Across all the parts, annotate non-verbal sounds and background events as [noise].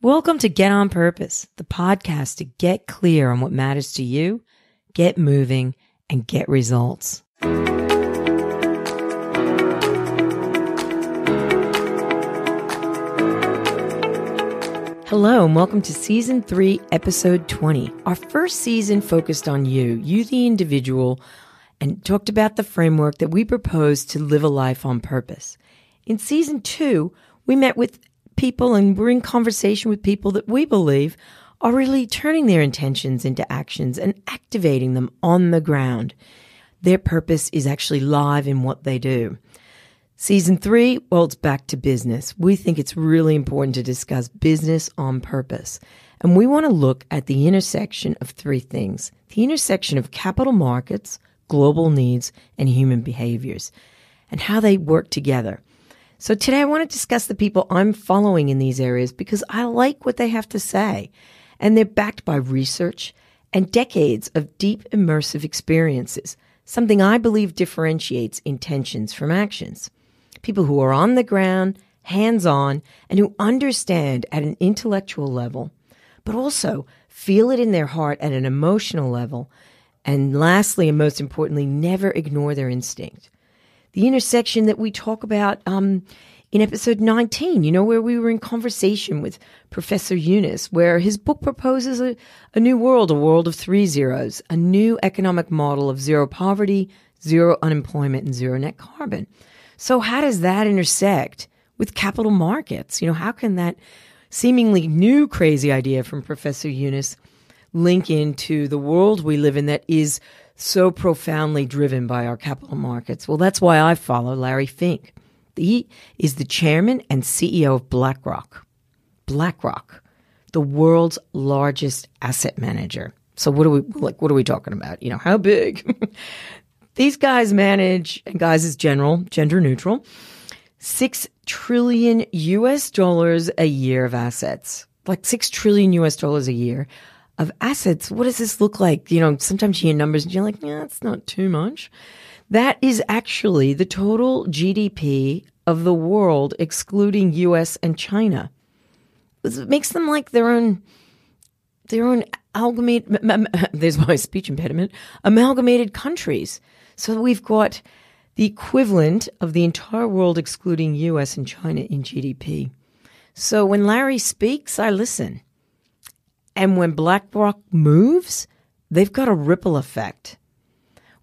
Welcome to Get On Purpose, the podcast to get clear on what matters to you, get moving, and get results. Hello, and welcome to season three, episode 20. Our first season focused on you, you the individual, and talked about the framework that we propose to live a life on purpose. In season two, we met with people and we're in conversation with people that we believe are really turning their intentions into actions and activating them on the ground. Their purpose is actually live in what they do. Season three, well, it's back to business. We think it's really important to discuss business on purpose. And we want to look at the intersection of three things the intersection of capital markets, global needs, and human behaviors, and how they work together. So today I want to discuss the people I'm following in these areas because I like what they have to say. And they're backed by research and decades of deep immersive experiences, something I believe differentiates intentions from actions. People who are on the ground, hands on, and who understand at an intellectual level, but also feel it in their heart at an emotional level. And lastly, and most importantly, never ignore their instinct the intersection that we talk about um, in episode 19, you know, where we were in conversation with Professor Yunus, where his book proposes a, a new world, a world of three zeros, a new economic model of zero poverty, zero unemployment, and zero net carbon. So, how does that intersect with capital markets? You know, how can that seemingly new crazy idea from Professor Yunus link into the world we live in that is so profoundly driven by our capital markets? Well, that's why I follow Larry Fink. He is the chairman and CEO of BlackRock. BlackRock, the world's largest asset manager. So what are we like what are we talking about? You know, how big? [laughs] These guys manage, and guys is general, gender neutral, 6 trillion US dollars a year of assets. Like 6 trillion US dollars a year of assets. What does this look like? You know, sometimes you hear numbers and you're like, yeah, it's not too much. That is actually the total GDP of the world, excluding US and China. It makes them like their own, their own amalgamated, [laughs] there's my speech impediment, amalgamated countries. So we've got the equivalent of the entire world, excluding US and China in GDP. So when Larry speaks, I listen. And when BlackRock moves, they've got a ripple effect.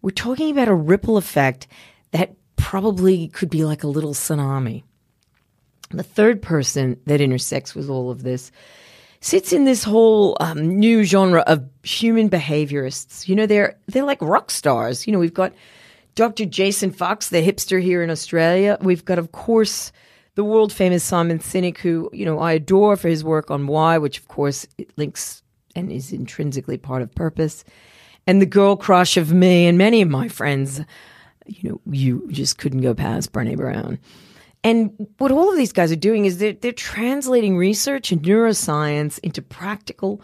We're talking about a ripple effect that probably could be like a little tsunami. The third person that intersects with all of this sits in this whole um, new genre of human behaviorists. You know, they're they're like rock stars. You know, we've got Dr. Jason Fox, the hipster here in Australia. We've got, of course, the world famous Simon Sinek, who, you know, I adore for his work on why, which of course links and is intrinsically part of purpose. And the girl crush of me and many of my friends, you know, you just couldn't go past Brene Brown. And what all of these guys are doing is they're, they're translating research and neuroscience into practical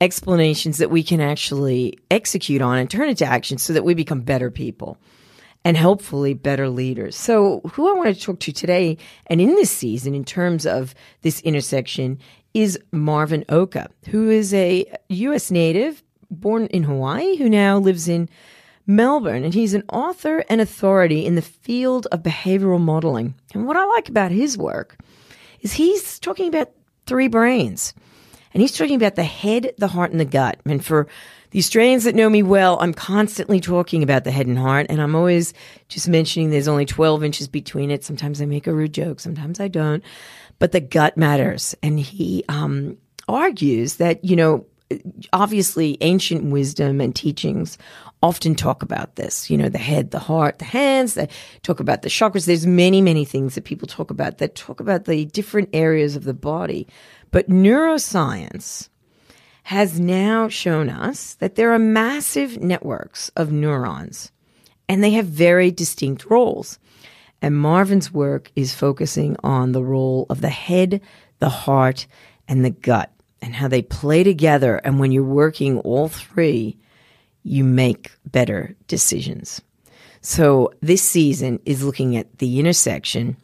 explanations that we can actually execute on and turn into action so that we become better people and hopefully better leaders. So, who I want to talk to today and in this season, in terms of this intersection, is Marvin Oka, who is a U.S. native born in Hawaii who now lives in Melbourne. And he's an author and authority in the field of behavioral modeling. And what I like about his work is he's talking about three brains. And he's talking about the head, the heart, and the gut. And for the Australians that know me well, I'm constantly talking about the head and heart, and I'm always just mentioning there's only 12 inches between it. Sometimes I make a rude joke, sometimes I don't, but the gut matters. And he um, argues that, you know, obviously ancient wisdom and teachings often talk about this, you know, the head, the heart, the hands, they talk about the chakras. There's many, many things that people talk about that talk about the different areas of the body. But neuroscience, has now shown us that there are massive networks of neurons and they have very distinct roles. And Marvin's work is focusing on the role of the head, the heart, and the gut and how they play together. And when you're working all three, you make better decisions. So this season is looking at the intersection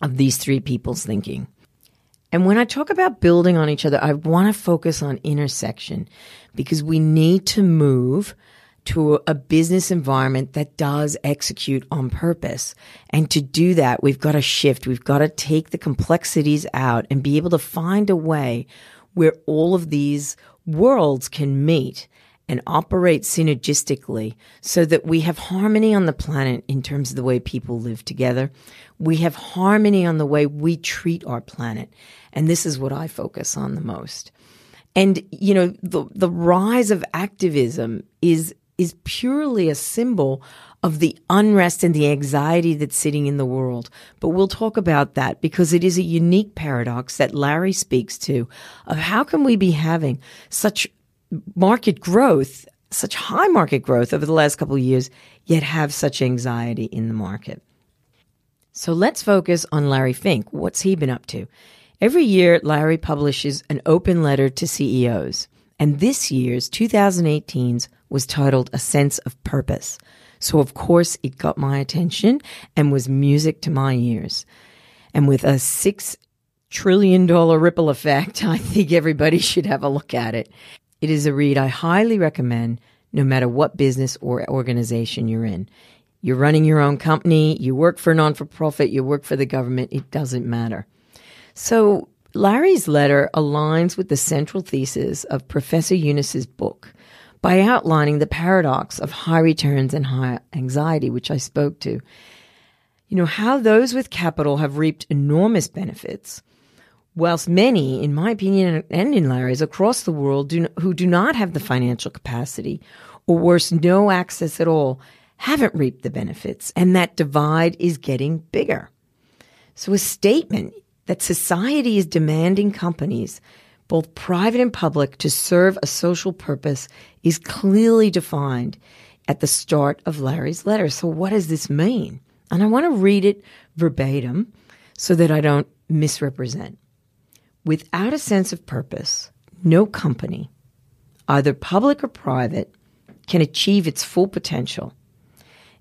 of these three people's thinking. And when I talk about building on each other, I want to focus on intersection because we need to move to a business environment that does execute on purpose. And to do that, we've got to shift. We've got to take the complexities out and be able to find a way where all of these worlds can meet and operate synergistically so that we have harmony on the planet in terms of the way people live together. We have harmony on the way we treat our planet. And this is what I focus on the most. And, you know, the, the rise of activism is is purely a symbol of the unrest and the anxiety that's sitting in the world. But we'll talk about that because it is a unique paradox that Larry speaks to of how can we be having such market growth, such high market growth over the last couple of years, yet have such anxiety in the market. So let's focus on Larry Fink. What's he been up to? Every year, Larry publishes an open letter to CEOs. And this year's 2018's was titled A Sense of Purpose. So, of course, it got my attention and was music to my ears. And with a six trillion dollar ripple effect, [laughs] I think everybody should have a look at it. It is a read I highly recommend no matter what business or organization you're in. You're running your own company, you work for a non for profit, you work for the government, it doesn't matter. So, Larry's letter aligns with the central thesis of Professor Yunus's book by outlining the paradox of high returns and high anxiety, which I spoke to. You know, how those with capital have reaped enormous benefits, whilst many, in my opinion and in Larry's, across the world do, who do not have the financial capacity, or worse, no access at all, haven't reaped the benefits, and that divide is getting bigger. So a statement that society is demanding companies both private and public, to serve a social purpose is clearly defined at the start of Larry's letter. So, what does this mean? And I want to read it verbatim so that I don't misrepresent. Without a sense of purpose, no company, either public or private, can achieve its full potential.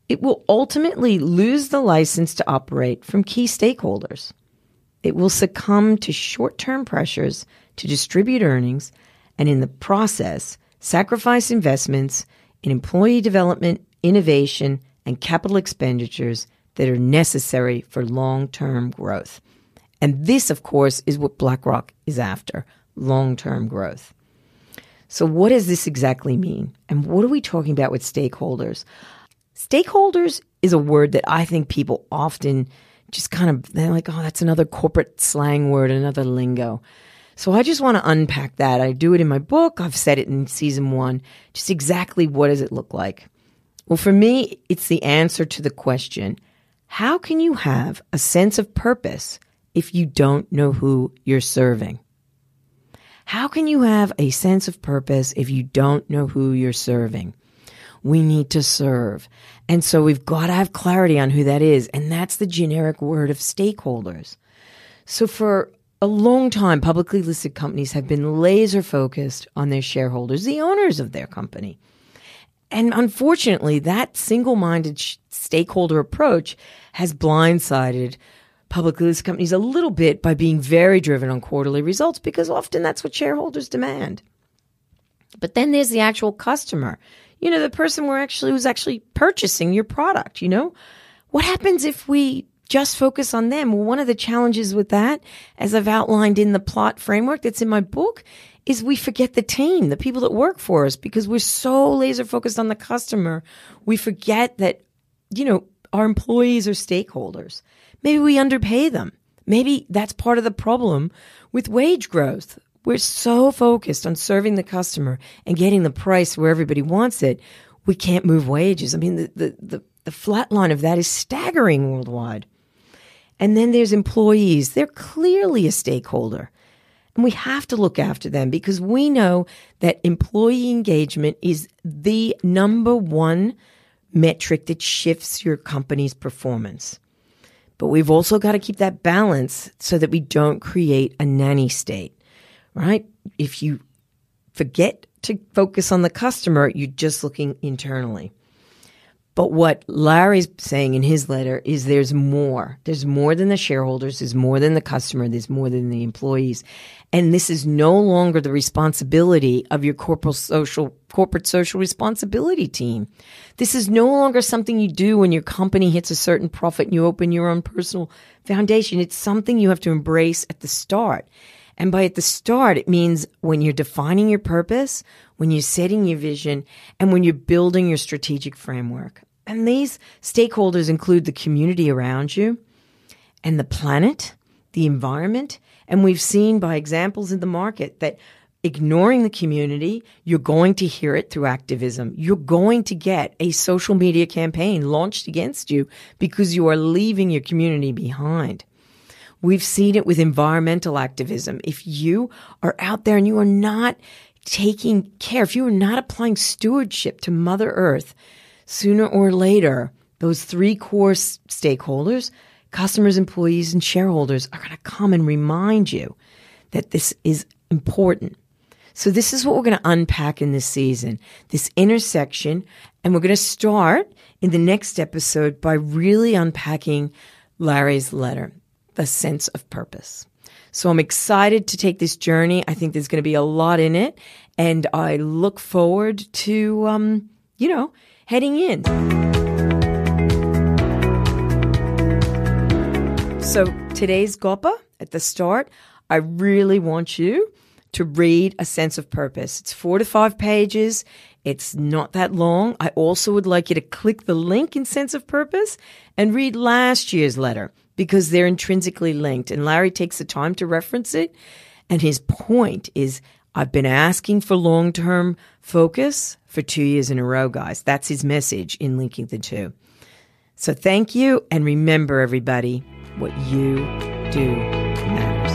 It will ultimately lose the license to operate from key stakeholders. It will succumb to short term pressures to distribute earnings and in the process sacrifice investments in employee development, innovation, and capital expenditures that are necessary for long term growth. And this, of course, is what BlackRock is after long term growth. So, what does this exactly mean? And what are we talking about with stakeholders? Stakeholders is a word that I think people often just kind of, they're like, oh, that's another corporate slang word, another lingo. So I just want to unpack that. I do it in my book. I've said it in season one. Just exactly what does it look like? Well, for me, it's the answer to the question how can you have a sense of purpose if you don't know who you're serving? How can you have a sense of purpose if you don't know who you're serving? We need to serve. And so we've got to have clarity on who that is. And that's the generic word of stakeholders. So for a long time, publicly listed companies have been laser focused on their shareholders, the owners of their company. And unfortunately, that single minded sh- stakeholder approach has blindsided publicly listed companies a little bit by being very driven on quarterly results because often that's what shareholders demand. But then there's the actual customer, you know, the person we're actually who's actually purchasing your product, you know? What happens if we just focus on them. Well, one of the challenges with that, as I've outlined in the plot framework that's in my book, is we forget the team, the people that work for us, because we're so laser focused on the customer. We forget that, you know, our employees are stakeholders. Maybe we underpay them. Maybe that's part of the problem with wage growth. We're so focused on serving the customer and getting the price where everybody wants it. We can't move wages. I mean, the, the, the, the flat line of that is staggering worldwide. And then there's employees. They're clearly a stakeholder. And we have to look after them because we know that employee engagement is the number one metric that shifts your company's performance. But we've also got to keep that balance so that we don't create a nanny state, right? If you forget to focus on the customer, you're just looking internally. But what Larry's saying in his letter is there's more. There's more than the shareholders, there's more than the customer, there's more than the employees. And this is no longer the responsibility of your corporate social corporate social responsibility team. This is no longer something you do when your company hits a certain profit and you open your own personal foundation. It's something you have to embrace at the start. And by at the start, it means when you're defining your purpose, when you're setting your vision, and when you're building your strategic framework. And these stakeholders include the community around you and the planet, the environment. And we've seen by examples in the market that ignoring the community, you're going to hear it through activism. You're going to get a social media campaign launched against you because you are leaving your community behind. We've seen it with environmental activism. If you are out there and you are not taking care, if you are not applying stewardship to Mother Earth, sooner or later, those three core stakeholders, customers, employees, and shareholders are going to come and remind you that this is important. So this is what we're going to unpack in this season, this intersection. And we're going to start in the next episode by really unpacking Larry's letter the sense of purpose. So I'm excited to take this journey. I think there's going to be a lot in it, and I look forward to, um, you know, heading in. So today's Gopa at the start, I really want you to read A Sense of Purpose. It's four to five pages. It's not that long. I also would like you to click the link in Sense of Purpose and read last year's letter because they're intrinsically linked. And Larry takes the time to reference it. And his point is I've been asking for long term focus for two years in a row, guys. That's his message in linking the two. So thank you. And remember, everybody, what you do matters.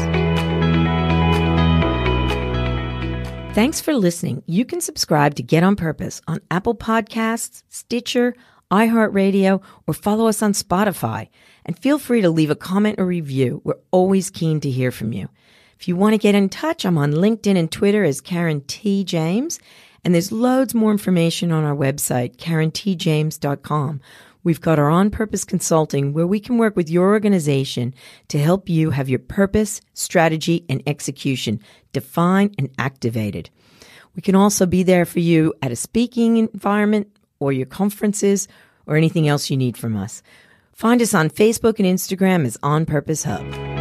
Thanks for listening. You can subscribe to Get on Purpose on Apple Podcasts, Stitcher, iHeartRadio, or follow us on Spotify. And feel free to leave a comment or review. We're always keen to hear from you. If you want to get in touch, I'm on LinkedIn and Twitter as Karen T. James. And there's loads more information on our website, karentjames.com. We've got our on purpose consulting where we can work with your organization to help you have your purpose, strategy, and execution defined and activated. We can also be there for you at a speaking environment or your conferences or anything else you need from us. Find us on Facebook and Instagram as On Purpose Hub.